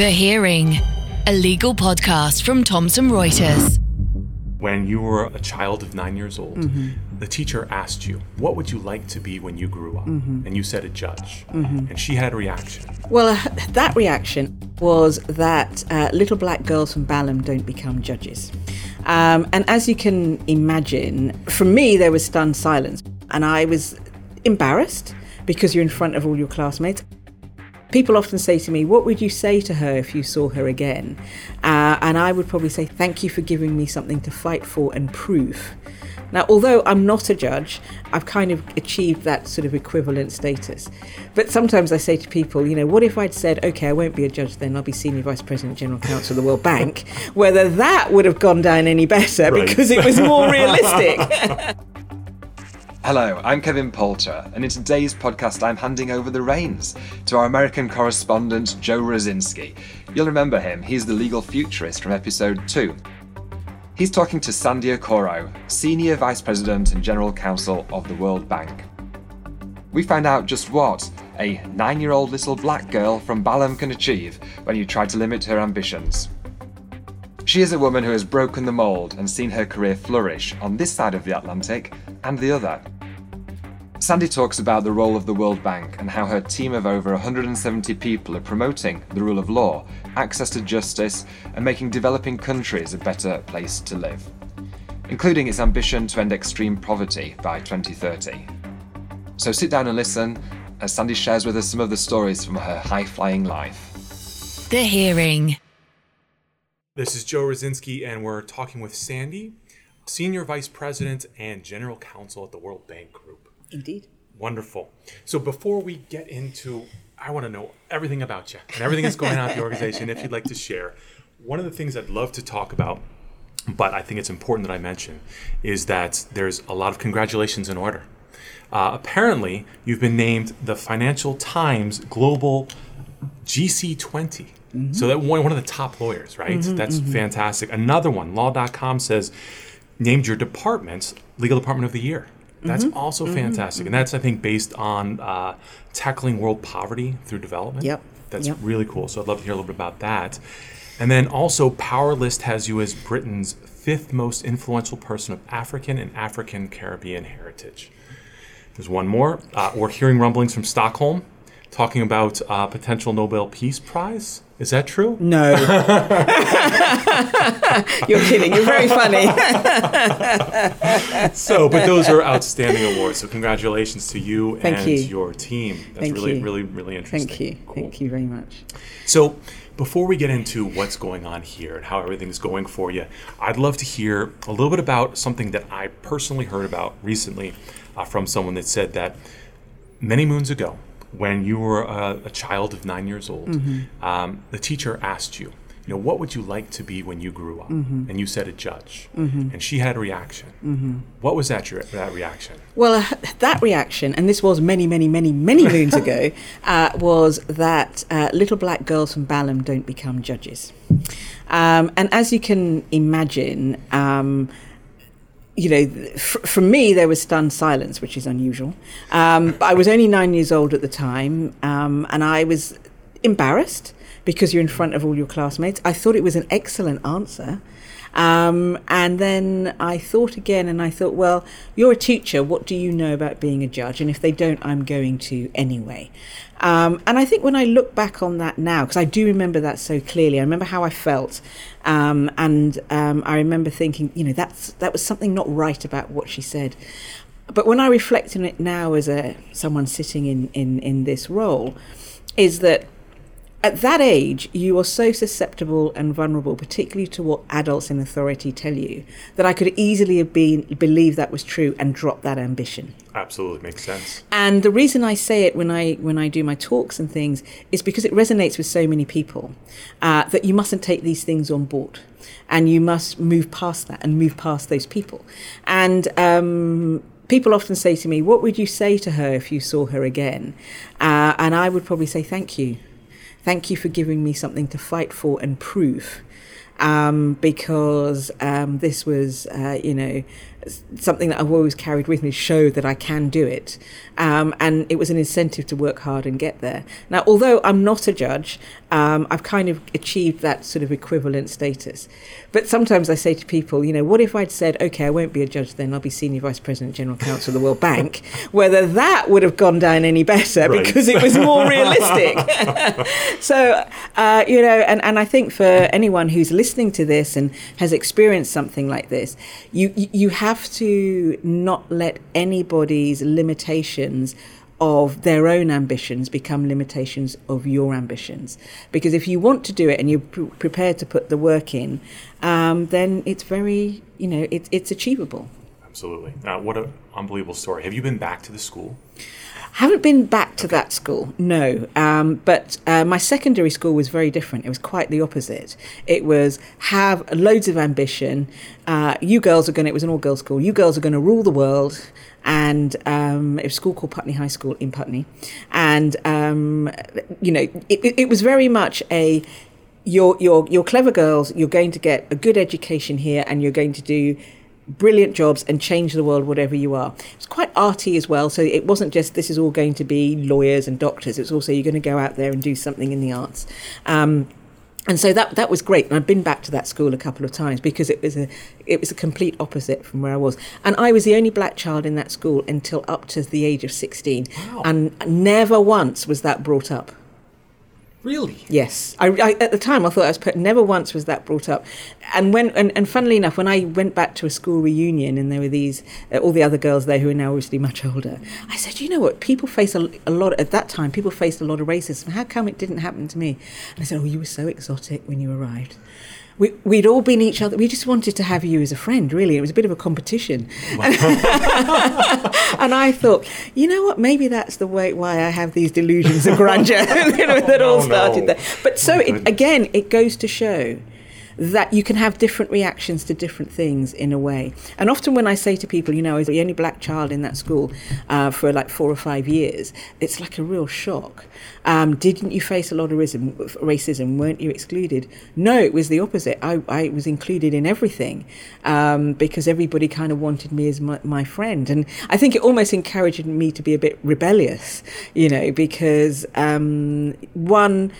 The Hearing, a legal podcast from Thomson Reuters. When you were a child of nine years old, the teacher asked you, What would you like to be when you grew up? And you said a judge. And she had a reaction. Well, uh, that reaction was that uh, little black girls from Balham don't become judges. Um, and as you can imagine, for me, there was stunned silence. And I was embarrassed because you're in front of all your classmates. People often say to me, What would you say to her if you saw her again? Uh, and I would probably say, Thank you for giving me something to fight for and prove. Now, although I'm not a judge, I've kind of achieved that sort of equivalent status. But sometimes I say to people, you know, what if I'd said, okay, I won't be a judge then, I'll be Senior Vice President, General Counsel of the World Bank, whether that would have gone down any better Right. because it was more realistic. Hello, I'm Kevin Poulter, and in today's podcast, I'm handing over the reins to our American correspondent, Joe Raczynski. You'll remember him, he's the legal futurist from episode 2. He's talking to Sandie Okoro, Senior Vice President and General Counsel of the World Bank. We find out just what a nine year old little black girl from Balham can achieve when you try to limit her ambitions. She is a woman who has broken the mould and seen her career flourish on this side of the Atlantic and the other. Sandie talks about the role of the World Bank and how her team of over 170 people are promoting the rule of law, access to justice, and making developing countries a better place to live, including its ambition to end extreme poverty by 2030. So sit down and listen as Sandie shares with us some of the stories from her high flying life. The Hearing. This is Joe Raczynski, and we're talking with Sandie, Senior Vice President and General Counsel at the World Bank Group. Indeed. Wonderful. So before we get into, I want to know everything about you and everything that's going on at the organization. If you'd like to share, one of the things I'd love to talk about, but I think it's important that I mention, is that there's a lot of congratulations in order. Uh, apparently, you've been named the Financial Times Global GC20. Mm-hmm. So that one, one of the top lawyers, right? Mm-hmm, that's mm-hmm. fantastic. Another one, law.com says named your department legal department of the year. That's also fantastic, and that's I think based on uh, tackling world poverty through development. Yep, that's yep. really cool. So I'd love to hear a little bit about that. And then also, Powerlist has you as Britain's fifth most influential person of African and African Caribbean heritage. There's one more. Uh, we're hearing rumblings from Stockholm talking about uh, potential Nobel Peace Prize. Is that true? No. You're kidding. You're very funny. So, but those are outstanding awards. So, congratulations to you Thank and you. your team. That's Thank really, you. really, really interesting. Thank you. Cool. Thank you very much. So, before we get into what's going on here and how everything's going for you, I'd love to hear a little bit about something that I personally heard about recently uh, from someone that said that many moons ago, when you were a, a child of nine years old, um, the teacher asked you, you know, what would you like to be when you grew up? And you said a judge, and she had a reaction. What was that your that reaction? Well, uh, that reaction, and this was many, many, many, many moons ago, uh, was that uh, little black girls from Balham don't become judges. Um, and as you can imagine, um, you know, for me, there was stunned silence, which is unusual. Um, but I was only nine years old at the time, um, and I was embarrassed because you're in front of all your classmates. I thought it was an excellent answer. Um, and then I thought again and I thought, well, you're a teacher. What do you know about being a judge? And if they don't, I'm going to anyway. Um, and I think when I look back on that now, because I do remember that so clearly, I remember how I felt. Um, and um, I remember thinking, you know, that's, that was something not right about what she said. But when I reflect on it now as a someone sitting in, in, in this role, is that at that age, you are so susceptible and vulnerable, particularly to what adults in authority tell you, that I could easily have been believed that was true and drop that ambition. Absolutely makes sense. And the reason I say it when I when I do my talks and things is because it resonates with so many people uh, that you mustn't take these things on board, and you must move past that and move past those people. And um, people often say to me, "What would you say to her if you saw her again?" Uh, and I would probably say, "Thank you, thank you for giving me something to fight for and prove." Um, because um, this was, uh, you know, something that I've always carried with me, show that I can do it. Um, and it was an incentive to work hard and get there. Now, although I'm not a judge, um, I've kind of achieved that sort of equivalent status. But sometimes I say to people, you know, what if I'd said, okay, I won't be a judge then, I'll be Senior Vice President, General Counsel of the World Bank, whether that would have gone down any better Right. because it was more realistic. so, uh, you know, and, and I think for anyone who's listening to this and has experienced something like this, you, you you have to not let anybody's limitations of their own ambitions become limitations of your ambitions. Because if you want to do it and you're pre- prepared to put the work in, um, then it's very, you know, it, it's achievable. Absolutely. Uh, what an unbelievable story. Have you been back to the school? Haven't been back to that school, no. Um, but uh, my secondary school was very different. It was quite the opposite. It was have loads of ambition. Uh, you girls are going. It was an all-girls school. You girls are going to rule the world. And um, it was a school called Putney High School in Putney, and um, you know it, it was very much a you're you're you're clever girls. You're going to get a good education here, and you're going to do brilliant jobs and change the world whatever you are. It's quite arty as well so it wasn't just this is all going to be lawyers and doctors. It's also you're going to go out there and do something in the arts. Um, and so that that was great. And I've been back to that school a couple of times because it was a it was a complete opposite from where I was. And I was the only black child in that school until up to the age of 16 Wow. and never once was that brought up Really? Yes, I, I, at the time I thought I was put. Never once was that brought up, and when and, and funnily enough, when I went back to a school reunion and there were these uh, all the other girls there who are now obviously much older, I said, you know what? People face a, a lot at that time. People faced a lot of racism. How come it didn't happen to me? And I said, oh, you were so exotic when you arrived. We, we'd all been each other. We just wanted to have you as a friend, really. It was a bit of a competition. and I thought, you know what? Maybe that's the way why I have these delusions of grandeur you know, that all Oh, no. started there. But so it, again, it goes to show that you can have different reactions to different things in a way. And often when I say to people, you know, I was the only black child in that school uh, for like four or five years, it's like a real shock. Um, didn't you face a lot of racism? Weren't you excluded? No, it was the opposite. I, I was included in everything um, because everybody kind of wanted me as my, my friend. And I think it almost encouraged me to be a bit rebellious, you know, because um, one,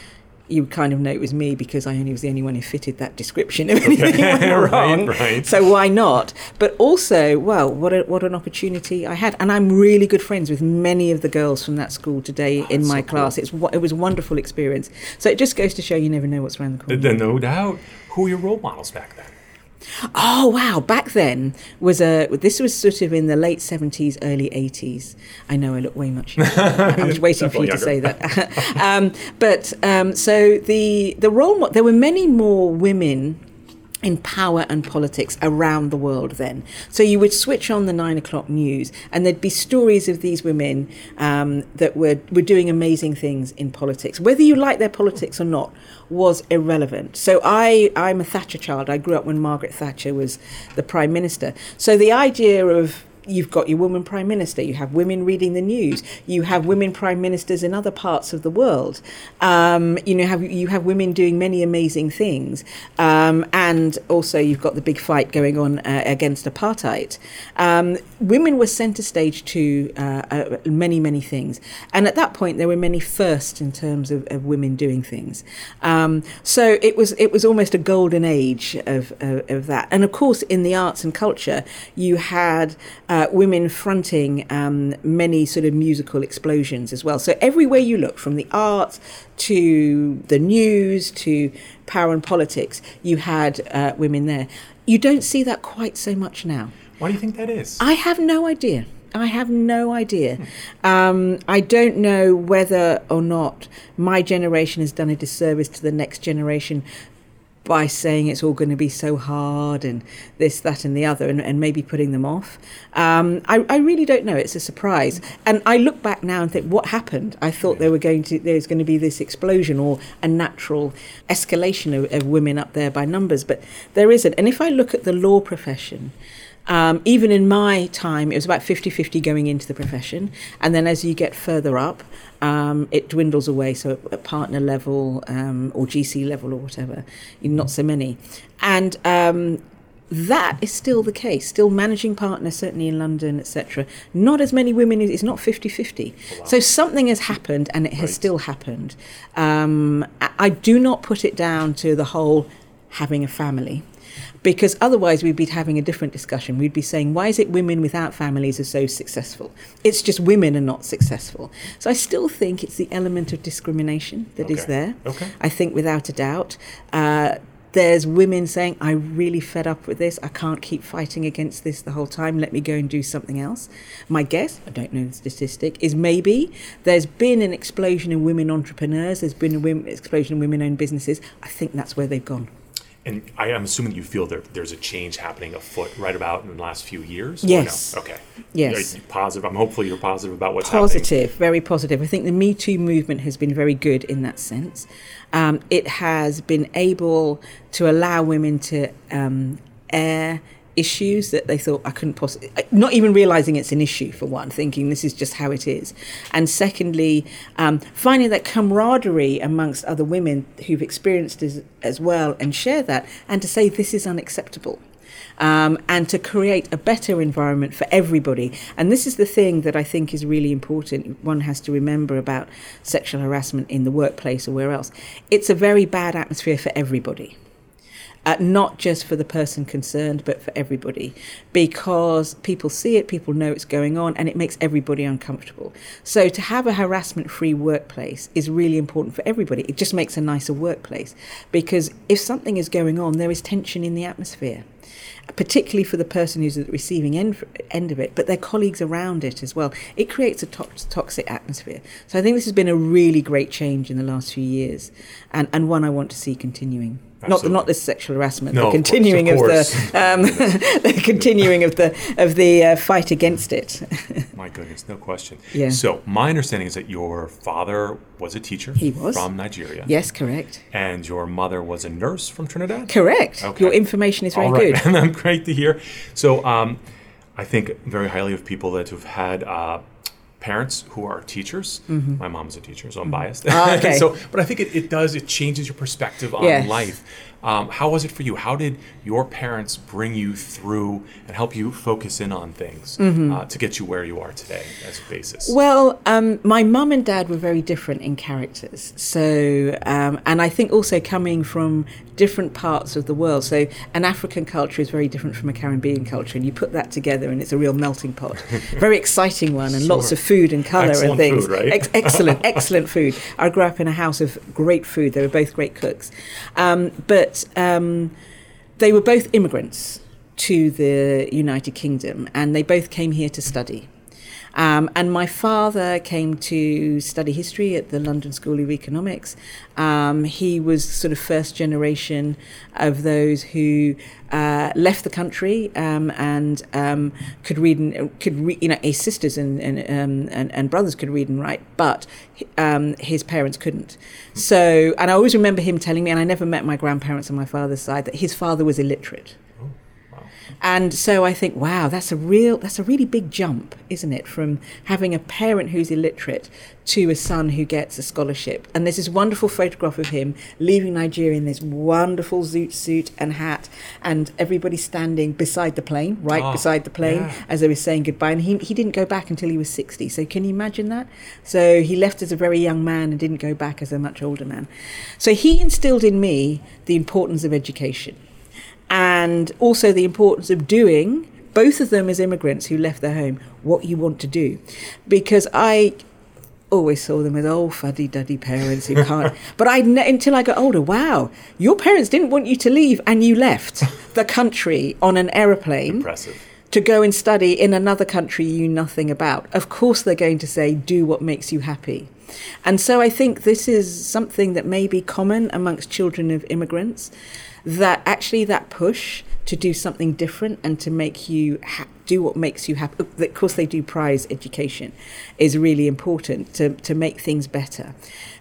you kind of know it was me because I only was the only one who fitted that description if anything went wrong. right. So why not? But also, well, what a, what an opportunity I had, and I'm really good friends with many of the girls from that school today oh, in my so cool. class. It's it was a wonderful experience. So it just goes to show you never know what's around the corner. No doubt. Who were your role models back then? Oh wow! Back then was a this was sort of in the late seventies, early eighties. I know I look way much. Younger. I was waiting for you to say that. um, but um, so the the role there were many more women in power and politics around the world then. So you would switch on the nine o'clock news, and there'd be stories of these women um, that were were doing amazing things in politics. Whether you like their politics or not was irrelevant. So I I'm a Thatcher child. I grew up when Margaret Thatcher was the prime minister. So the idea of You've got your woman prime minister. You have women reading the news. You have women prime ministers in other parts of the world. Um, you know, have you have women doing many amazing things, um, and also you've got the big fight going on uh, against apartheid. Um, women were centre stage to uh, uh, many many things, and at that point there were many firsts in terms of, of women doing things. Um, so it was it was almost a golden age of, of of that, and of course in the arts and culture you had uh, women fronting um, many sort of musical explosions as well. So everywhere you look, from the arts to the news to power and politics, you had uh, women there. You don't see that quite so much now. Why do you think that is? I have no idea. I have no idea. Um, I don't know whether or not my generation has done a disservice to the next generation by saying it's all going to be so hard and this, that, and the other, and, and maybe putting them off. Um, I, I really don't know. It's a surprise. And I look back now and think, what happened? I thought there were going to there was going to be this explosion or a natural escalation of, of women up there by numbers, but there isn't. And if I look at the law profession, um, even in my time, it was about 50 50 going into the profession. And then as you get further up, um, it dwindles away. So at, partner level um, or GC level or whatever, not so many. And um, that is still the case. Still managing partner, certainly in London, etc. Not as many women. It's not 50-50. So something has happened, and it has Right. still happened. Um, I do not put it down to the whole having a family. Because otherwise, we'd be having a different discussion. We'd be saying, why is it women without families are so successful? It's just women are not successful. So I still think it's the element of discrimination that is Okay. there. Okay. I think without a doubt. Uh, there's women saying, I'm really fed up with this. I can't keep fighting against this the whole time. Let me go and do something else. My guess, I don't know the statistic, is maybe there's been an explosion in women entrepreneurs, there's been an explosion in women owned businesses. I think that's where they've gone. And I am assuming you feel there, there's a change happening afoot right about in the last few years? Yes. no? Okay. Yes. Are you positive? I'm hopefully you're positive about what's happening. Positive, very positive. I think the Me Too movement has been very good in that sense. Um, it has been able to allow women to um, air issues that they thought I couldn't possibly, not even realizing it's an issue for one, thinking this is just how it is. And secondly, um, finding that camaraderie amongst other women who've experienced as, as well and share that and to say this is unacceptable um, and to create a better environment for everybody. And this is the thing that I think is really important. One has to remember about sexual harassment in the workplace or where else. It's a very bad atmosphere for everybody. Uh, not just for the person concerned, but for everybody, because people see it, people know it's going on, and it makes everybody uncomfortable. So, to have a harassment free workplace is really important for everybody. It just makes a nicer workplace, because if something is going on, there is tension in the atmosphere particularly for the person who's at the receiving end, end of it, but their colleagues around it as well. It creates a to- toxic atmosphere. So I think this has been a really great change in the last few years, and, and one I want to see continuing. Not Absolutely. not the sexual harassment, No, the of course, of continuing of, the um, the continuing of the of the uh, fight against it. My goodness, no question. Yeah. So my understanding is that your father was a teacher He was. from Nigeria. yes, correct, And your mother was a nurse from Trinidad? correct. Okay. Your information is very right, good. and I'm great to hear. So, um, I think very highly of people that have had uh, parents who are teachers. My mom's a teacher, so I'm biased. Mm-hmm. Ah, okay. so, but I think it, it does. It changes your perspective on Yes. life. Um, how was it for you? How did your parents bring you through and help you focus in on things uh, to get you where you are today as a basis? Mm-hmm. Well, um, my mum and dad were very different in characters. So, um, and I think also coming from different parts of the world. So, an African culture is very different from a Caribbean culture, and you put that together, and it's a real melting pot. very exciting one, and lots of food and colour and Excellent things. food, right? Ex- excellent, excellent food. I grew up in a house of great food. They were both great cooks, um, but um, they were both immigrants to the United Kingdom, and they both came here to study. Um, and my father came to study history at the London School of Economics. Um, he was sort of first generation of those who uh, left the country um, and um, could read and could read. You know, his sisters and and, um, and and brothers could read and write, but um, his parents couldn't. So, and I always remember him telling me, and I never met my grandparents on my father's side, that his father was illiterate. And so I think, wow, that's a real, that's a really big jump, isn't it? From having a parent who's illiterate to a son who gets a scholarship. And there's this wonderful photograph of him leaving Nigeria in this wonderful zoot suit and hat, and everybody standing beside the plane, right Oh, beside the plane, yeah. as they were saying goodbye. And he, he didn't go back until he was 60. So can you imagine that? So he left as a very young man and didn't go back as a much older man. So he instilled in me the importance of education and also the importance of doing both of them as immigrants who left their home what you want to do because i always saw them as old fuddy-duddy parents who can't but i ne- until i got older wow your parents didn't want you to leave and you left the country on an aeroplane Impressive. to go and study in another country you knew nothing about. Of course, they're going to say, do what makes you happy. And so I think this is something that may be common amongst children of immigrants that actually that push to do something different and to make you ha- do what makes you happy. Of course, they do prize education is really important to, to make things better.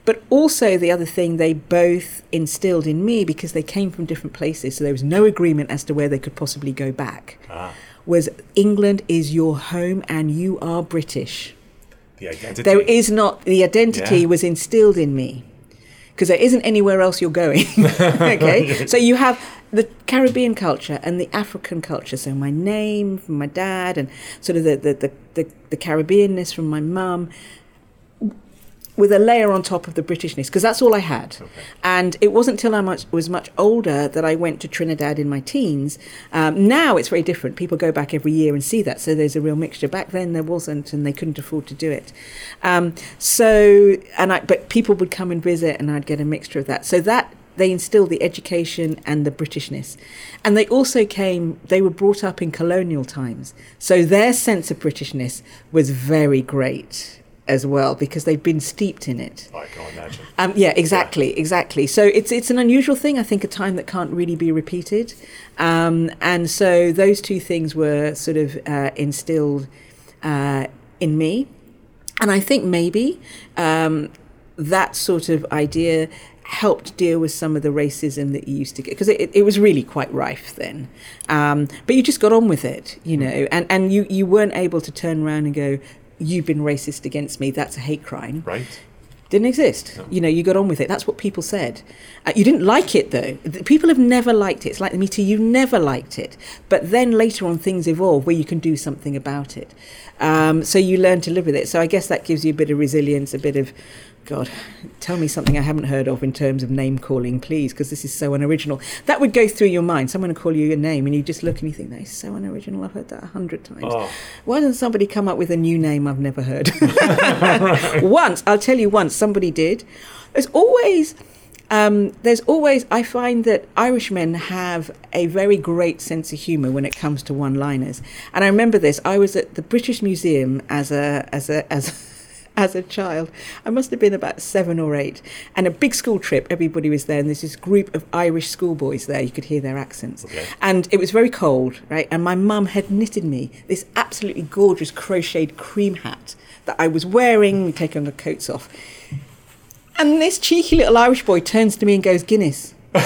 But also, the other thing they both instilled in me because they came from different places, so there was no agreement as to where they could possibly go back Ah, was England is your home and you are British. the identity. There is not, the identity Yeah. was instilled in me. Because there isn't anywhere else you're going. okay, so you have the Caribbean culture and the African culture. So my name from my dad, and sort of the the the, the, the Caribbeanness from my mum with a layer on top of the Britishness because that's all I had. Okay. And it wasn't until I much, was much older that I went to Trinidad in my teens. Um, now it's very different. People go back every year and see that. So there's a real mixture. Back then there wasn't, and they couldn't afford to do it. Um, so and I, but people would come and visit, and I'd get a mixture of that. So that they instilled the education and the Britishness. And they also came, they were brought up in colonial times. So their sense of Britishness was very great as well because they've been steeped in it. I can't imagine. Um, yeah, exactly, yeah. exactly. So it's it's an unusual thing. I think a time that can't really be repeated, um, and so those two things were sort of uh, instilled uh, in me, and I think maybe um, that sort of idea helped deal with some of the racism that you used to get because it, it was really quite rife then um, but you just got on with it you know and, and you, you weren't able to turn around and go you've been racist against me, that's a hate crime. Right. Didn't exist. No. You know, you got on with it. That's what people said. Uh, you didn't like it though. People have never liked it. It's like the Me Too. You never liked it. But then later on, things evolve where you can do something about it. Um, so you learn to live with it. So I guess that gives you a bit of resilience, a bit of God, tell me something I haven't heard of in terms of name calling, please, because this is so unoriginal. That would go through your mind. Someone would call you a name, and you just look and you think, that is so unoriginal. I've heard that a hundred times. Oh. Why doesn't somebody come up with a new name I've never heard? once, I'll tell you once, somebody did. There's always. Um, there's always, I find that Irishmen have a very great sense of humour when it comes to one-liners. And I remember this. I was at the British Museum as a as a as as a child. I must have been about seven or eight. And a big school trip, everybody was there, and there's this group of Irish schoolboys there. You could hear their accents. Okay. And it was very cold, right? And my mum had knitted me this absolutely gorgeous crocheted cream hat that I was wearing, taking the coats off. And this cheeky little Irish boy turns to me and goes, Guinness. Which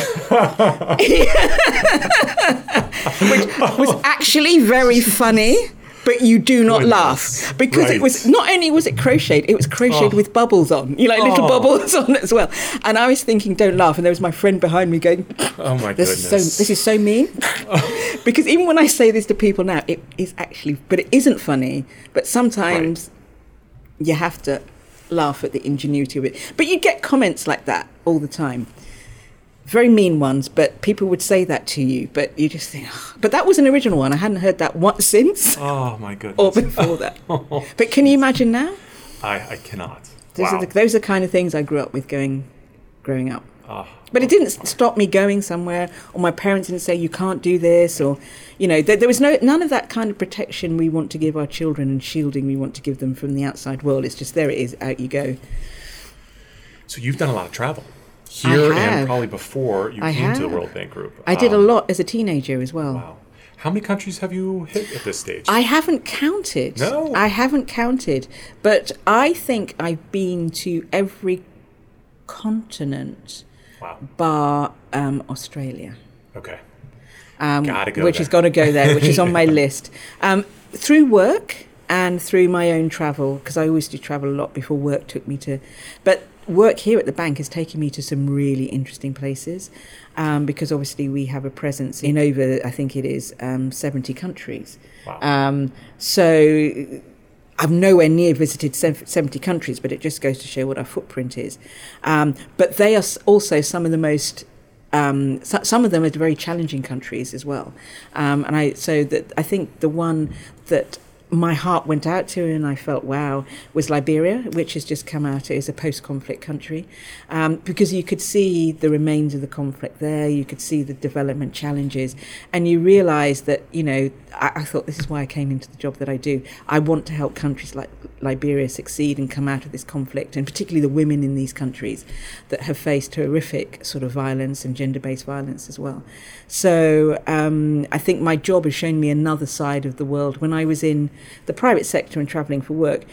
was actually very funny but you do not Goodness. laugh because right. it was not only was it crocheted, it was crocheted oh. with bubbles on, you know, like little oh. bubbles on as well. And I was thinking, don't laugh. And there was my friend behind me going, "Oh my this goodness, is so, this is so mean." because even when I say this to people now, it is actually, but it isn't funny. But sometimes right. you have to laugh at the ingenuity of it. But you get comments like that all the time very mean ones, but people would say that to you, but you just think, oh. but that was an original one. I hadn't heard that once since. Oh my goodness. Or before that. but can you imagine now? I, I cannot. Those, wow. are the, those are the kind of things I grew up with going, growing up. Oh, but it didn't stop me going somewhere, or my parents didn't say you can't do this, or you know, there, there was no none of that kind of protection we want to give our children and shielding we want to give them from the outside world. It's just there it is, out you go. So you've done a lot of travel here and probably before you I came have. to the World Bank Group. I um, did a um, lot as a teenager as well. Wow. How many countries have you hit at this stage? I haven't counted. No. I haven't counted. But I think I've been to every continent wow. bar um, Australia. Okay. Um, Gotta go which there. is got to go there, which is on my list. Um, through work and through my own travel, because I always do travel a lot before work took me to. But work here at the bank has taken me to some really interesting places um, because obviously we have a presence in over, I think it is, um, 70 countries. Wow. Um, so I've nowhere near visited 70 countries, but it just goes to show what our footprint is. Um, but they are also some of the most um, so, some of them are very challenging countries as well. Um, and I so that I think the one that my heart went out to and I felt wow was Liberia, which has just come out as a post-conflict country, um, because you could see the remains of the conflict there, you could see the development challenges, and you realise that you know I, I, thought this is why I came into the job that I do. I want to help countries like Liberia succeed and come out of this conflict, and particularly the women in these countries that have faced horrific sort of violence and gender-based violence as well. So um, I think my job has shown me another side of the world. When I was in the private sector and traveling for work,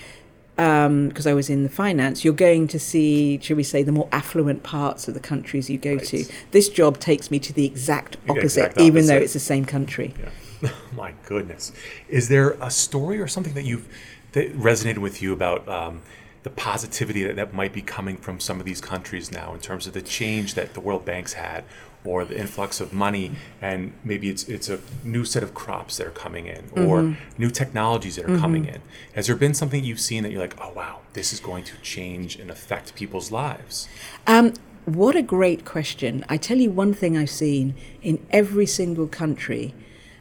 because um, I was in the finance, you're going to see, shall we say, the more affluent parts of the countries you go right. to. This job takes me to the exact opposite, exact opposite. even though it's the same country. Yeah. My goodness. Is there a story or something that you've that resonated with you about um, the positivity that, that might be coming from some of these countries now in terms of the change that the World Bank's had or the influx of money and maybe it's it's a new set of crops that are coming in or Mm-hmm. new technologies that are coming in has there been something you've seen that you're like oh wow this is going to change and affect people's lives Um, what a great question. I tell you one thing I've seen in every single country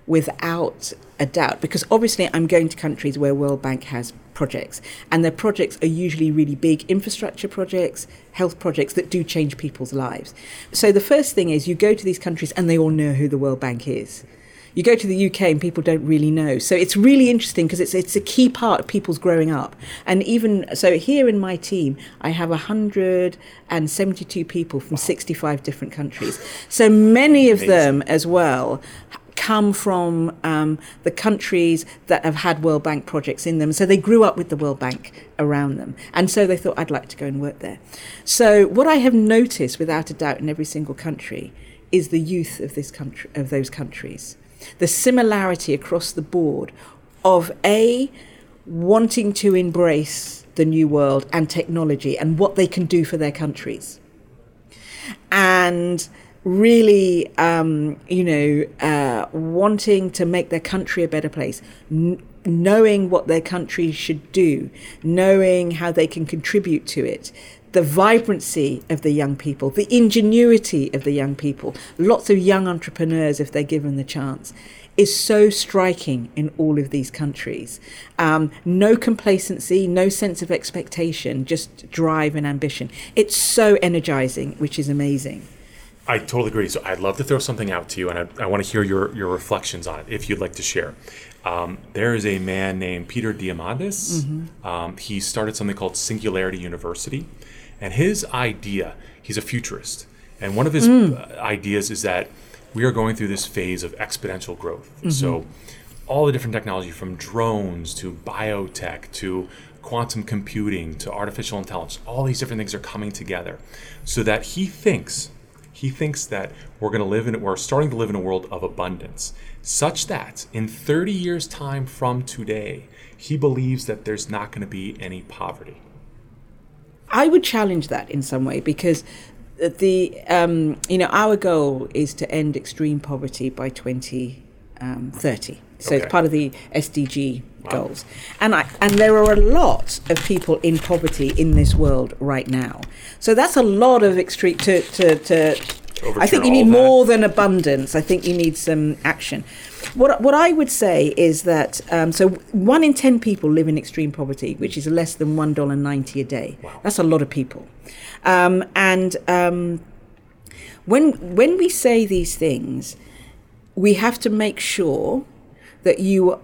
without a doubt, because obviously I'm going to countries where World Bank has projects, and their projects are usually really big infrastructure projects, health projects that do change people's lives. So the first thing is you go to these countries and they all know who the World Bank is. You go to the UK and people don't really know. So it's really interesting because it's it's a key part of people's growing up. And even so here in my team, I have 172 people from 65 different countries. So many of them as well come from um, the countries that have had World Bank projects in them. So they grew up with the World Bank around them. And so they thought, I'd like to go and work there. So what I have noticed without a doubt in every single country is the youth of this country of those countries. The similarity across the board of a wanting to embrace the new world and technology and what they can do for their countries and really, um, you know, uh, wanting to make their country a better place, n- knowing what their country should do, knowing how they can contribute to it. The vibrancy of the young people, the ingenuity of the young people, lots of young entrepreneurs if they're given the chance, is so striking in all of these countries. Um, no complacency, no sense of expectation, just drive and ambition. It's so energizing, which is amazing. I totally agree. So I'd love to throw something out to you, and I, I want to hear your, your reflections on it if you'd like to share. Um, there is a man named Peter Diamandis. Um, he started something called Singularity University, and his idea, he's a futurist, and one of his uh, ideas is that we are going through this phase of exponential growth. So all the different technology from drones to biotech to quantum computing to artificial intelligence, all these different things are coming together so that he thinks he thinks that we're going to live in we're starting to live in a world of abundance such that in 30 years time from today he believes that there's not going to be any poverty I would challenge that in some way because the um, you know our goal is to end extreme poverty by 2030. So Okay. it's part of the SDG goals, and I and there are a lot of people in poverty in this world right now. So that's a lot of extreme to to. to I think you need more than abundance. I think you need some action. What what I would say is that um, so one in ten people live in extreme poverty, which is less than one dollar ninety a day. That's a lot of people, um, and um, when when we say these things, we have to make sure that you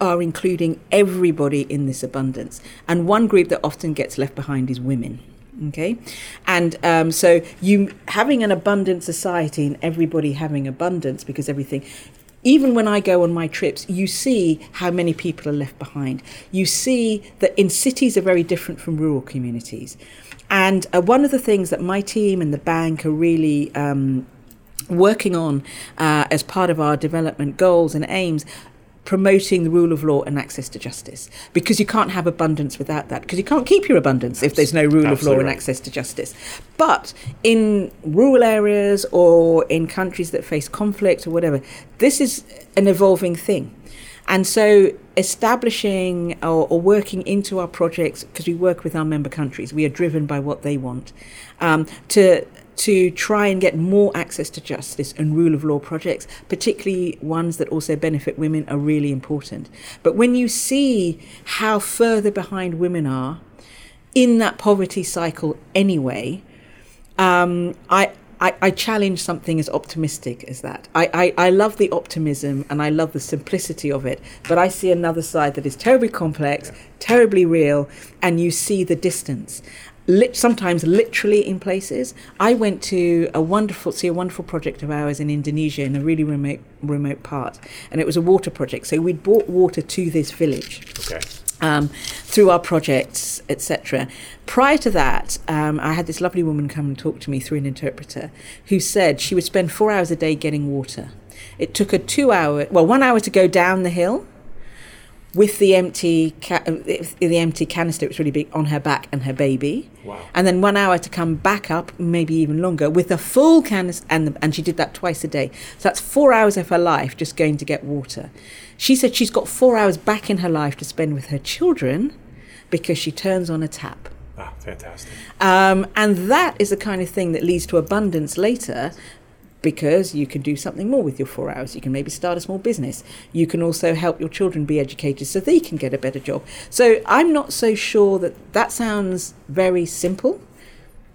are including everybody in this abundance. And one group that often gets left behind is women. Okay, and um, so you having an abundant society and everybody having abundance because everything. Even when I go on my trips, you see how many people are left behind. You see that in cities are very different from rural communities. And uh, one of the things that my team and the bank are really um, working on uh, as part of our development goals and aims promoting the rule of law and access to justice. Because you can't have abundance without that. Because you can't keep your abundance if there's no rule of law and access to justice. But in rural areas or in countries that face conflict or whatever this is an evolving thing. And so establishing or, or working into our projects, because we work with our member countries, we are driven by what they want, um, to to try and get more access to justice and rule of law projects, particularly ones that also benefit women, are really important. But when you see how further behind women are in that poverty cycle anyway, um, I, I, I challenge something as optimistic as that. I, I, I love the optimism and I love the simplicity of it, but I see another side that is terribly complex, terribly real, and you see the distance. Lit, sometimes literally in places. I went to a wonderful, see a wonderful project of ours in Indonesia in a really remote, remote part, and it was a water project. So we'd brought water to this village Okay. um, through our projects, etc. Prior to that, um, I had this lovely woman come and talk to me through an interpreter who said she would spend four hours a day getting water. It took her two hour, well, one hour to go down the hill, with the empty ca- uh, the empty canister, it was really big on her back and her baby. Wow. And then one hour to come back up, maybe even longer, with a full canister, and and she did that twice a day. So that's four hours of her life just going to get water. She said she's got four hours back in her life to spend with her children, because she turns on a tap. Ah, fantastic. Um, and that is the kind of thing that leads to abundance later because you can do something more with your four hours. You can maybe start a small business. You can also help your children be educated so they can get a better job. So I'm not so sure that that sounds very simple.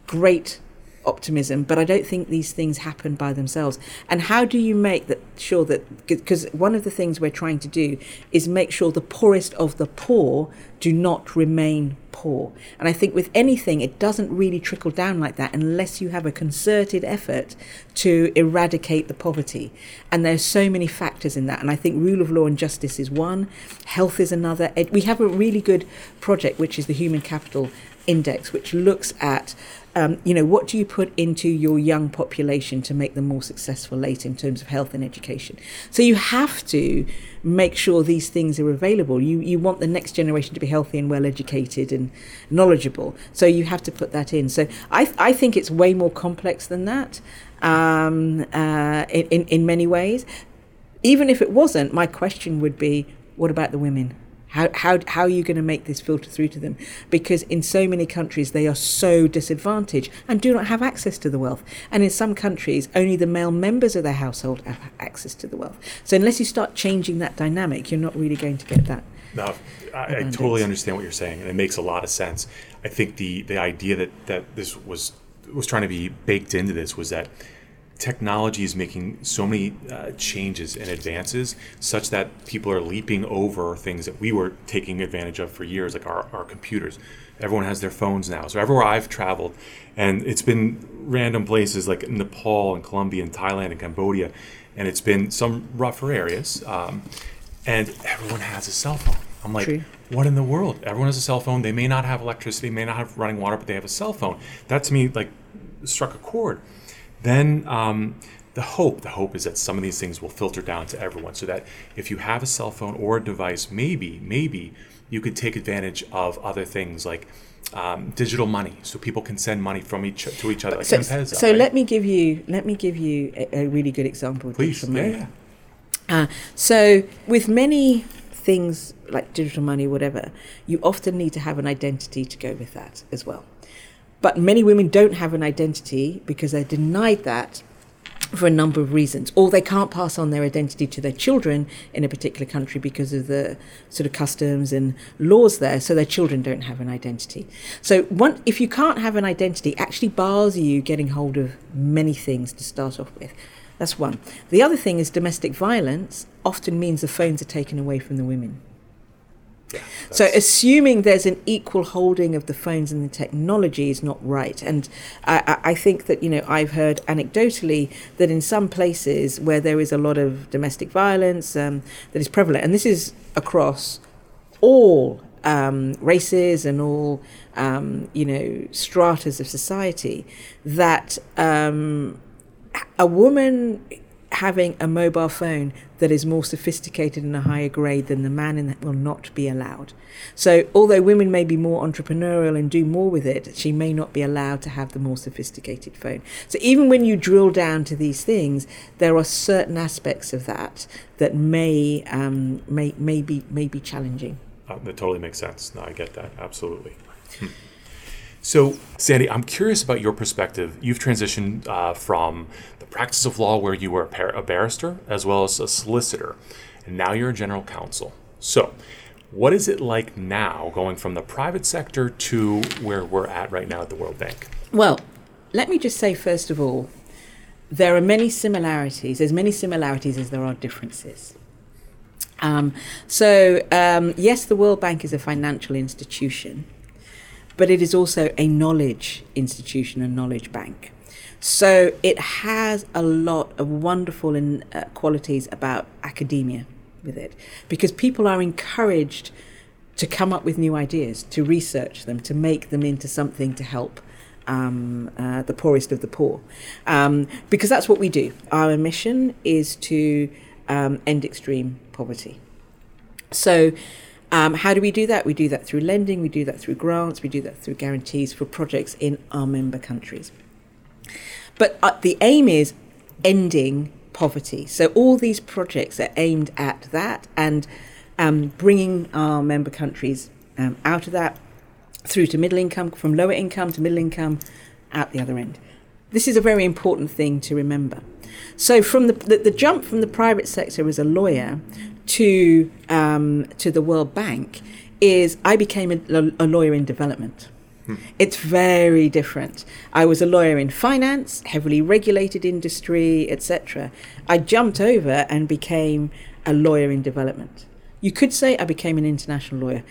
Great optimism, but I don't think these things happen by themselves. And how do you make that sure that because one of the things we're trying to do is make sure the poorest of the poor do not remain poor. And I think with anything it doesn't really trickle down like that unless you have a concerted effort to eradicate the poverty. And there's so many factors in that. And I think rule of law and justice is one, health is another. We have a really good project which is the Human Capital Index which looks at um, you know, what do you put into your young population to make them more successful later in terms of health and education? So you have to make sure these things are available. You you want the next generation to be healthy and well educated and knowledgeable. So you have to put that in. So I I think it's way more complex than that. Um, uh, in, in in many ways, even if it wasn't, my question would be, what about the women? How, how, how are you going to make this filter through to them? Because in so many countries, they are so disadvantaged and do not have access to the wealth. And in some countries, only the male members of their household have access to the wealth. So unless you start changing that dynamic, you're not really going to get that. No, I, I totally understand what you're saying, and it makes a lot of sense. I think the, the idea that, that this was was trying to be baked into this was that technology is making so many uh, changes and advances such that people are leaping over things that we were taking advantage of for years, like our, our computers. Everyone has their phones now. So everywhere I've traveled, and it's been random places like Nepal and Colombia and Thailand and Cambodia, and it's been some rougher areas, um, and everyone has a cell phone. I'm like, True. what in the world? Everyone has a cell phone. They may not have electricity, may not have running water, but they have a cell phone. That to me, like, struck a chord. Then um, the hope, the hope is that some of these things will filter down to everyone, so that if you have a cell phone or a device, maybe, maybe you could take advantage of other things like um, digital money, so people can send money from each to each other. Like So, so right? let me give you let me give you a, a really good example. of please, digital yeah, yeah. Uh, so, with many things like digital money, whatever, you often need to have an identity to go with that as well. But many women don't have an identity because they're denied that for a number of reasons, or they can't pass on their identity to their children in a particular country because of the sort of customs and laws there, so their children don't have an identity. So, one, if you can't have an identity, actually bars you getting hold of many things to start off with. That's one. The other thing is domestic violence often means the phones are taken away from the women. So assuming there's an equal holding of the phones and the technology is not right. And I, I think that, you know, I've heard anecdotally that in some places where there is a lot of domestic violence um, that is prevalent, and this is across all um, races and all, um, you know, stratas of society, that um, a woman having a mobile phone that is more sophisticated and a higher grade than the man in that will not be allowed. So, although women may be more entrepreneurial and do more with it, she may not be allowed to have the more sophisticated phone. So, even when you drill down to these things, there are certain aspects of that that may um, may may be may be challenging. Uh, that totally makes sense. No, I get that. Absolutely. Hmm. So, Sandie, I'm curious about your perspective. You've transitioned uh, from practice of law, where you were a, par- a barrister as well as a solicitor, and now you're a general counsel. So, what is it like now going from the private sector to where we're at right now at the World Bank? Well, let me just say first of all, there are many similarities. as many similarities as there are differences. Um, so um, yes, the World Bank is a financial institution, but it is also a knowledge institution, a knowledge bank. So it has a lot of wonderful in, uh, qualities about academia with it, because people are encouraged to come up with new ideas, to research them, to make them into something to help um, uh, the poorest of the poor. Um, because that's what we do. Our mission is to um, end extreme poverty. So Um, how do we do that? We do that through lending, we do that through grants, we do that through guarantees for projects in our member countries. But uh, the aim is ending poverty. So all these projects are aimed at that and um, bringing our member countries um, out of that through to middle income, from lower income to middle income, out the other end. This is a very important thing to remember. So from the, the, the jump from the private sector as a lawyer to um, to the World Bank is I became a, a lawyer in development. It's very different. I was a lawyer in finance, heavily regulated industry, etc. I jumped over and became a lawyer in development. You could say I became an international lawyer,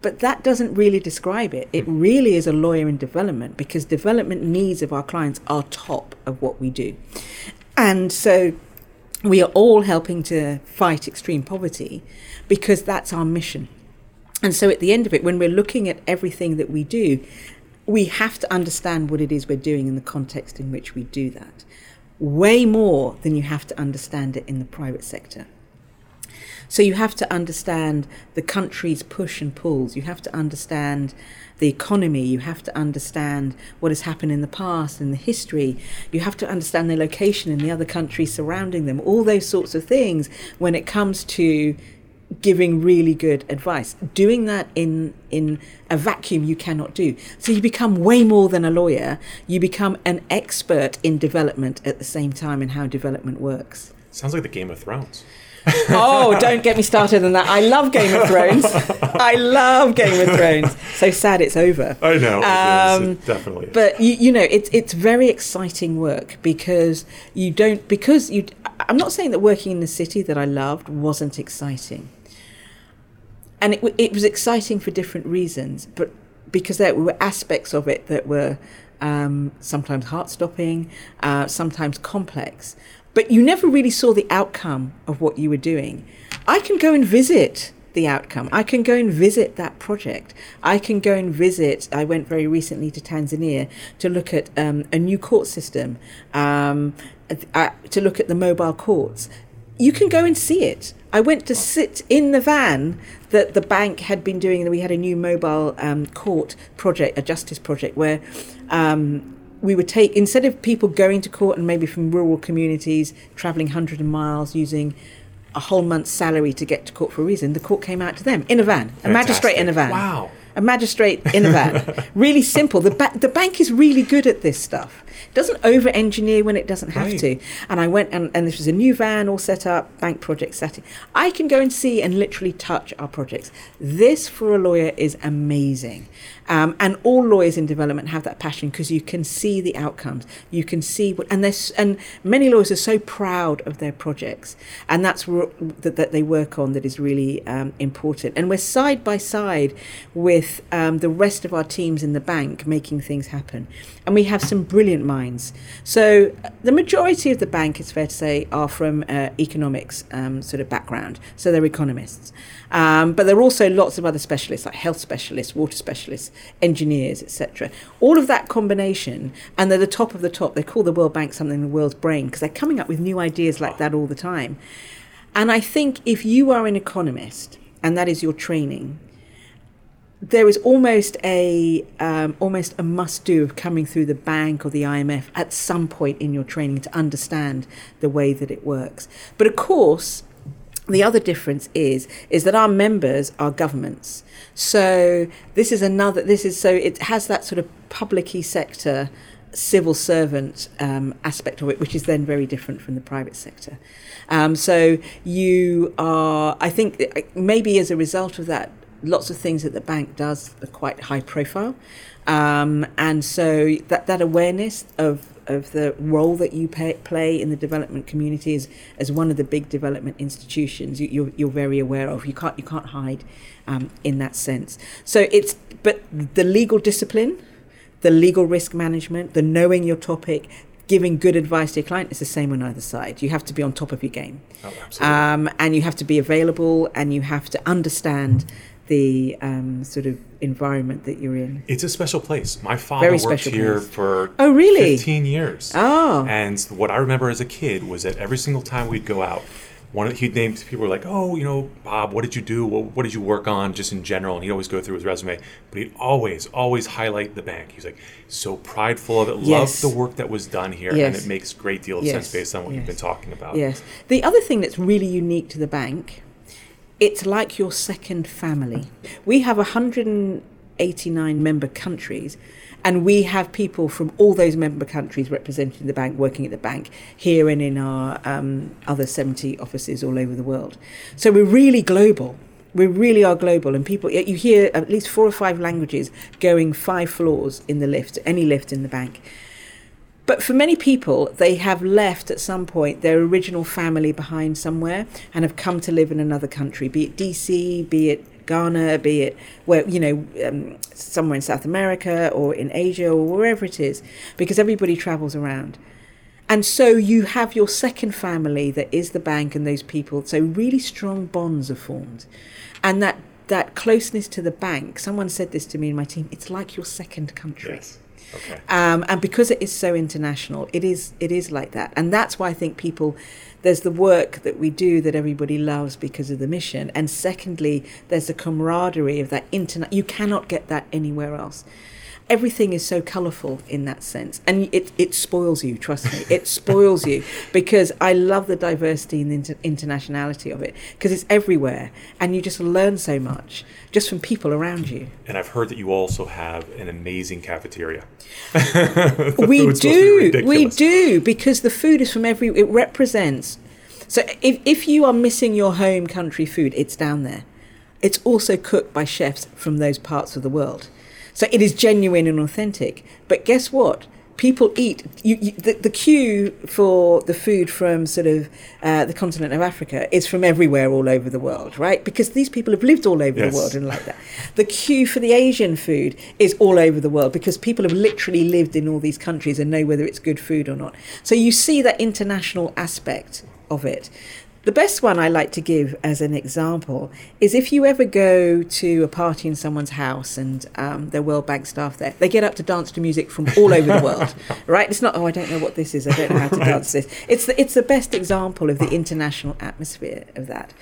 but that doesn't really describe it. It really is a lawyer in development because development needs of our clients are top of what we do. And so we are all helping to fight extreme poverty because that's our mission. And so at the end of it, when we're looking at everything that we do, we have to understand what it is we're doing in the context in which we do that. Way more than you have to understand it in the private sector. So you have to understand the country's push and pulls. You have to understand the economy. You have to understand what has happened in the past and the history. You have to understand the location in the other countries surrounding them. All those sorts of things when it comes to giving really good advice. Doing that in in a vacuum you cannot do. So you become way more than a lawyer. You become an expert in development at the same time and how development works. Sounds like the Game of Thrones. oh, don't get me started on that. I love Game of Thrones. I love Game of Thrones. So sad it's over. I know. it. Um, It definitely. is. But you, you know, it's it's very exciting work because you don't because you. I'm not saying that working in the city that I loved wasn't exciting, and it it was exciting for different reasons, but because there were aspects of it that were um, sometimes heart stopping, uh, sometimes complex, but you never really saw the outcome of what you were doing. I can go and visit the outcome. I can go and visit that project. I can go and visit. I went very recently to Tanzania to look at um, a new court system, um, uh, to look at the mobile courts. You can go and see it. I went to sit in the van that the bank had been doing. We had a new mobile um, court project, a justice project, where um, we would take instead of people going to court and maybe from rural communities traveling hundreds of miles using a whole month's salary to get to court for a reason, the court came out to them in a van, a magistrate in a van. Wow. A magistrate in a van. really simple. The, ba- the bank is really good at this stuff. It doesn't over engineer when it doesn't have Right. to. And I went and, and this was a new van all set up, bank project setting. I can go and see and literally touch our projects. This for a lawyer is amazing. Um, and all lawyers in development have that passion because you can see the outcomes. You can see what, and there's, and many lawyers are so proud of their projects, and that's wh- that, that they work on that is really um, important. And we're side by side with um, the rest of our teams in the bank making things happen, and we have some brilliant minds. So the majority of the bank, it's fair to say, are from uh, economics um, sort of background, so they're economists. Um, but there are also lots of other specialists like health specialists, water specialists, engineers, etc. All of that combination, and they're the top of the top. They call the World Bank something the world's brain because they're coming up with new ideas like that all the time. And I think if you are an economist and that is your training, there is almost a um, almost a must do of coming through the bank or the IMF at some point in your training to understand the way that it works. But of course, the other difference is is that our members are governments. So this is another. This is so it has that sort of publicy sector civil servant um, aspect of it, which is then very different from the private sector. Um, so you are, I think, maybe as a result of that, lots of things that the bank does are quite high profile, um, and so that that awareness of of the role that you pay, play in the development community as, as one of the big development institutions you, you're, you're very aware of. You can't you can't hide um, in that sense. So it's but the legal discipline the legal risk management the knowing your topic giving good advice to your client is the same on either side. You have to be on top of your game. Oh, absolutely. um, and you have to be available and you have to understand the um, sort of environment that you're in It's a special place. My father Very worked here place. for Oh, really? 15 years. Oh. And what I remember as a kid was that every single time we'd go out, one of he named people were like, oh, you know, Bob, what did you do? What, what did you work on, just in general? And he'd always go through his resume, but he'd always, always highlight the bank. He's like so prideful of it, Yes. loved the work that was done here, and it makes great deal of Yes. sense based on what you've been talking about. Yes. The other thing that's really unique to the bank, it's like your second family. We have 189 member countries, and we have people from all those member countries representing the bank, working at the bank here and in our um, other 70 offices all over the world. So we're really global. We really are global, and people you hear at least four or five languages going five floors in the lift, any lift in the bank. But for many people, they have left at some point their original family behind somewhere and have come to live in another country, be it DC, be it Ghana, be it where you know um, somewhere in South America or in Asia or wherever it is, because everybody travels around. And so you have your second family that is the bank and those people. So really strong bonds are formed, and that that closeness to the bank. Someone said this to me in my team. It's like your second country. Yes. Okay. Um, and because it is so international, it is it is like that, and that's why I think people. There's the work that we do that everybody loves because of the mission, and secondly, there's the camaraderie of that internet. You cannot get that anywhere else. Everything is so colourful in that sense, and it it spoils you. Trust me, it spoils you because I love the diversity and the inter- internationality of it because it's everywhere, and you just learn so much just from people around you. And I've heard that you also have an amazing cafeteria. We food's supposed to be do we do because the food is from every it represents so if, if you are missing your home country food it's down there it's also cooked by chefs from those parts of the world so it is genuine and authentic. But guess what? People eat you, you, the, the queue for the food from sort of uh, the continent of africa is from everywhere all over the world right? Because these people have lived all over Yes. the world and like that. The queue for the asian food is all over the world because people have literally lived in all these countries and know whether it's good food or not. So you see that international aspect of it the best one I like to give as an example is if you ever go to a party in someone's house and um, there are World Bank staff there, they get up to dance to music from all over the world, right? It's not, oh, I don't know what this is, I don't know how to dance this. It's the, it's the best example of the international atmosphere of that.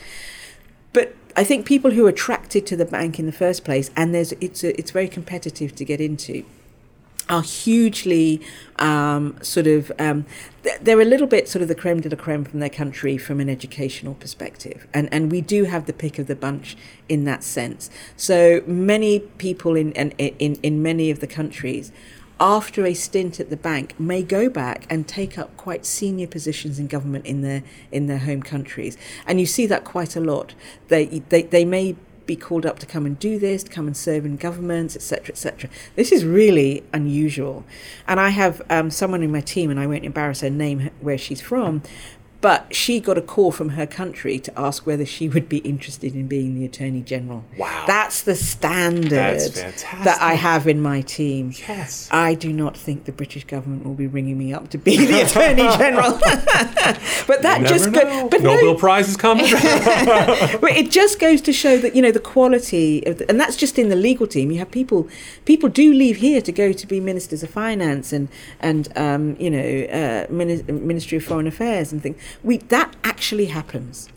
But I think people who are attracted to the bank in the first place, and there's it's a, it's very competitive to get into, are hugely um, sort of um, they're a little bit sort of the creme de la creme from their country from an educational perspective, and and we do have the pick of the bunch in that sense. So many people in in in, in many of the countries. After a stint at the bank, may go back and take up quite senior positions in government in their in their home countries, and you see that quite a lot. They they they may be called up to come and do this, to come and serve in governments, etc., etc. This is really unusual, and I have um, someone in my team, and I won't embarrass her name where she's from, but she got a call from her country to ask whether she would be interested in being the attorney general. Wow. that's the standard That's that I have in my team. Yes. I do not think the British government will be ringing me up to be the attorney general, but that just go- but no, Nobel Prize is coming. but it just goes to show that you know the quality of the, and that's just in the legal team you have people people do leave here to go to be ministers of finance and and um, you know uh, Mini- ministry of foreign affairs and things we that actually happens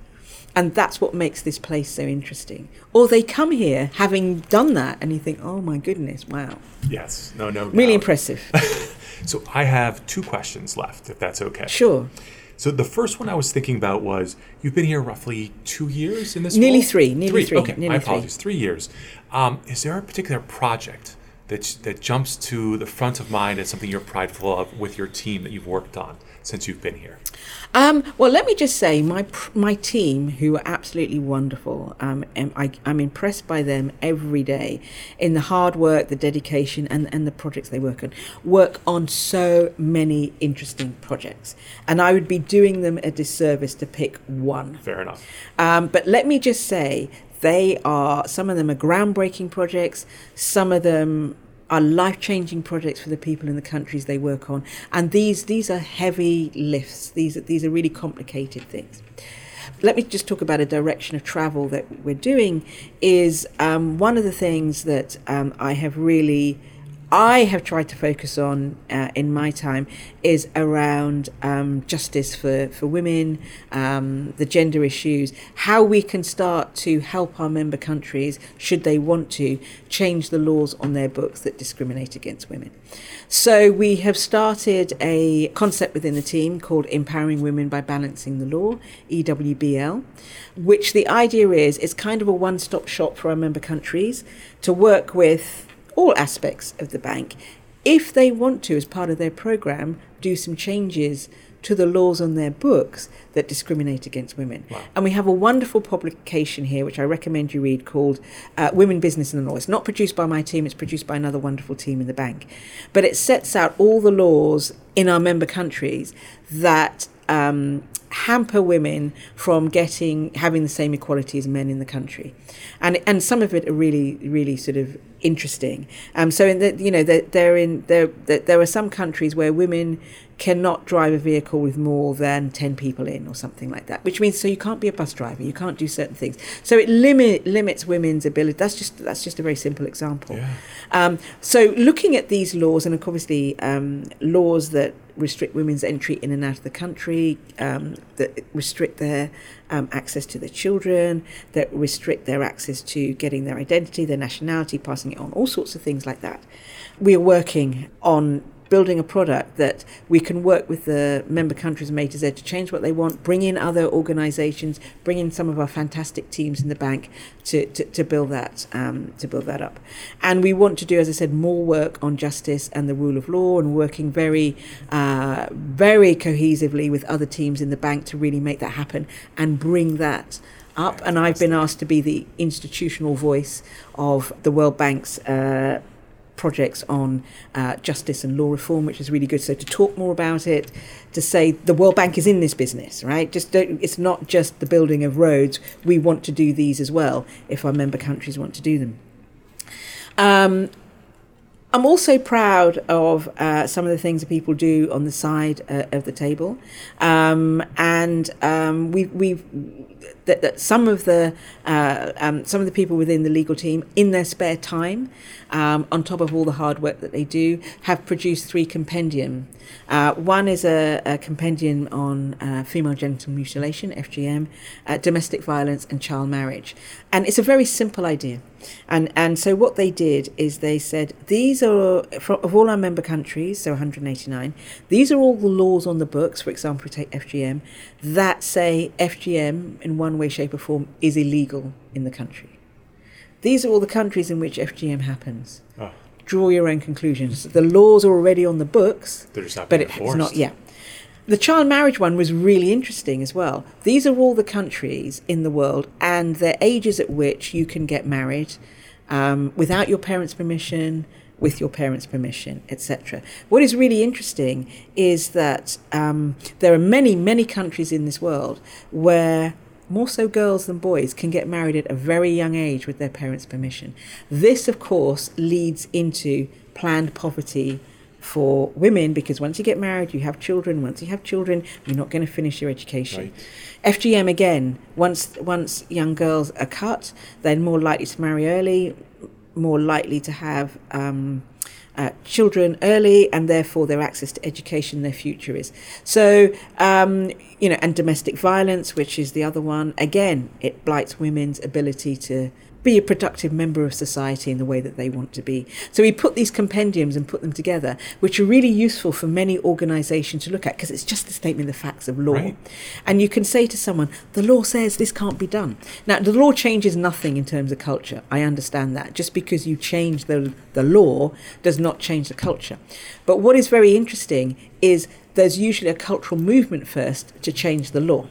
and that's what makes this place so interesting or they come here having done that and you think oh my goodness wow yes. No, no. really doubt. impressive So I have two questions left, if that's okay. sure So the first one I was thinking about was you've been here roughly two years in this Nearly role? three, nearly three, Okay, nearly my three. apologies. Three years. Um, is there a particular project that that jumps to the front of mind as something you're prideful of with your team that you've worked on since you've been here? Um, well, let me just say, my my team, who are absolutely wonderful, um, and I, I'm impressed by them every day in the hard work, the dedication, and, and the projects they work on. Work on so many interesting projects, and I would be doing them a disservice to pick one. Fair enough. Um, but let me just say, they are some of them are groundbreaking projects. Some of them are life-changing projects for the people in the countries they work on, and these these are heavy lifts. These are, these are really complicated things. Let me just talk about a direction of travel that we're doing. Is um, one of the things that um, I have really I have tried to focus on uh, in my time is around um, justice for, for women, um, the gender issues, how we can start to help our member countries, should they want to, change the laws on their books that discriminate against women. So we have started a concept within the team called Empowering Women by Balancing the Law, EWBL, which the idea is it's kind of a one stop shop for our member countries to work with all aspects of the bank if they want to, as part of their program, do some changes to the laws on their books that discriminate against women. Wow. And we have a wonderful publication here, which I recommend you read, called uh, Women, Business and the Law. It's not produced by my team, it's produced by another wonderful team in the bank. But it sets out all the laws in our member countries that um, hamper women from getting having the same equality as men in the country, and and some of it are really really sort of interesting. Um, so in the you know they're, they're in there there are some countries where women cannot drive a vehicle with more than 10 people in or something like that which means so you can't be a bus driver you can't do certain things. So it limit limits women's ability that's just that's just a very simple example. Yeah. um, so looking at these laws and obviously um, laws that restrict women's entry in and out of the country um, that restrict their um, access to their children that restrict their access to getting their identity their nationality passing it on all sorts of things like that. We are working on building a product that we can work with the member countries from A to Z to change what they want, bring in other organisations, bring in some of our fantastic teams in the bank to, to, to build that um, to build that up. And we want to do, as I said, more work on justice and the rule of law, and working very uh, very cohesively with other teams in the bank to really make that happen and bring that up. And I've been asked to be the institutional voice of the World Bank's. Uh, projects on uh, justice and law reform, which is really good. So to talk more about it, to say the World Bank is in this business, right? Just it's not just the building of roads. We want to do these as well if our member countries want to do them. Um, I'm also proud of uh, some of the things that people do on the side uh, of the table, um, and um, we, we've that, that some of the uh, um, some of the people within the legal team, in their spare time, um, on top of all the hard work that they do, have produced three compendium. Uh, one is a, a compendium on uh, female genital mutilation (FGM), uh, domestic violence, and child marriage, and it's a very simple idea. And and so what they did is they said these are from, of all our member countries, so 189. These are all the laws on the books. For example, take FGM that say FGM in one way, shape, or form is illegal in the country. These are all the countries in which FGM happens. Oh, Draw your own conclusions. The laws are already on the books, they're just not but it's not. Yeah. The child marriage one was really interesting as well. These are all the countries in the world and their ages at which you can get married um, without your parents' permission, with your parents' permission, etc. What is really interesting is that um, there are many, many countries in this world where more so girls than boys can get married at a very young age with their parents' permission. This, of course, leads into planned poverty for women because once you get married, you have children. Once you have children, you're not going to finish your education. Right. FGM again. Once once young girls are cut, they're more likely to marry early, more likely to have um, uh, children early, and therefore their access to education, their future is. So um, you know, and domestic violence, which is the other one. Again, it blights women's ability to be a productive member of society in the way that they want to be. So we put these compendiums and put them together, which are really useful for many organisations to look at because it's just a statement of the facts of law. Right. And you can say to someone, the law says this can't be done. Now, the law changes nothing in terms of culture. I understand that. Just because you change the, the law does not change the culture. But what is very interesting is there's usually a cultural movement first to change the law.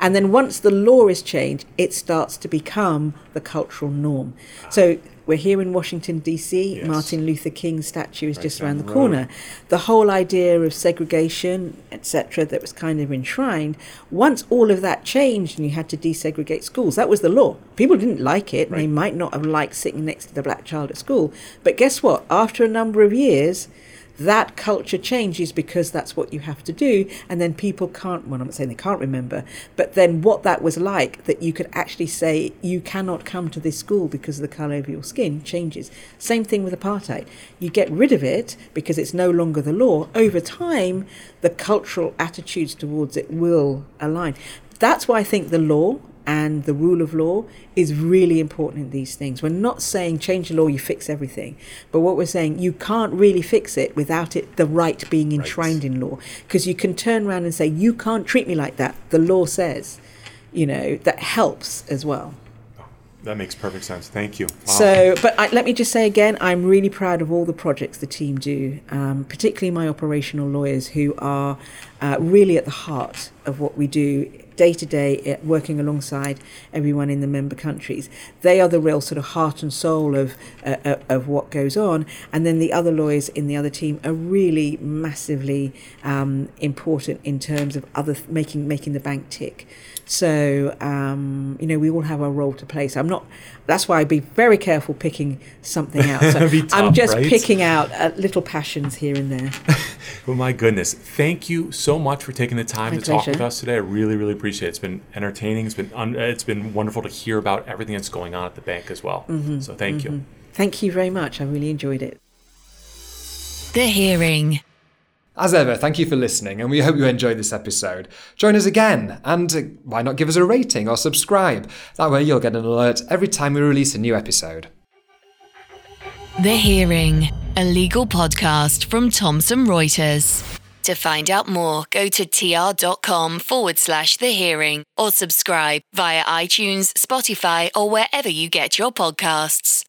And then once the law is changed, it starts to become the cultural norm. So we're here in Washington, D.C. Yes. Martin Luther King's statue is Right just around the road. corner. The whole idea of segregation, etc., that was kind of enshrined, once all of that changed and you had to desegregate schools, that was the law. People didn't like it, and they might not have liked sitting next to the black child at school. But guess what? After a number of years, that culture changes because that's what you have to do. And then people can't, well, I'm not saying they can't remember, but then what that was like that you could actually say, you cannot come to this school because of the colour of your skin changes. Same thing with apartheid. You get rid of it because it's no longer the law. Over time, the cultural attitudes towards it will align. That's why I think the law and the rule of law is really important in these things. We're not saying change the law, you fix everything. But what we're saying, you can't really fix it without it the right being enshrined right. in law. Because you can turn around and say, you can't treat me like that. The law says, you know, that helps as well. That makes perfect sense. Thank you. Wow. So, but I, let me just say again, I'm really proud of all the projects the team do, um, particularly my operational lawyers who are uh, really at the heart of what we do day to day, working alongside everyone in the member countries. They are the real sort of heart and soul of uh, uh, of what goes on, and then the other lawyers in the other team are really massively um, important in terms of other making making the bank tick. So um, you know, we all have our role to play. So I'm not. That's why I'd be very careful picking something out. So tough, I'm just right? picking out uh, little passions here and there. well, my goodness, thank you so much for taking the time my to pleasure. talk with us today. I really, really appreciate it. It's been entertaining. It's been un- it's been wonderful to hear about everything that's going on at the bank as well. Mm-hmm, so thank mm-hmm. you. Thank you very much. I really enjoyed it. The hearing. As ever, thank you for listening, and we hope you enjoyed this episode. Join us again, and uh, why not give us a rating or subscribe? That way, you'll get an alert every time we release a new episode. The Hearing, a legal podcast from Thomson Reuters. To find out more, go to tr.com forward slash the hearing or subscribe via iTunes, Spotify, or wherever you get your podcasts.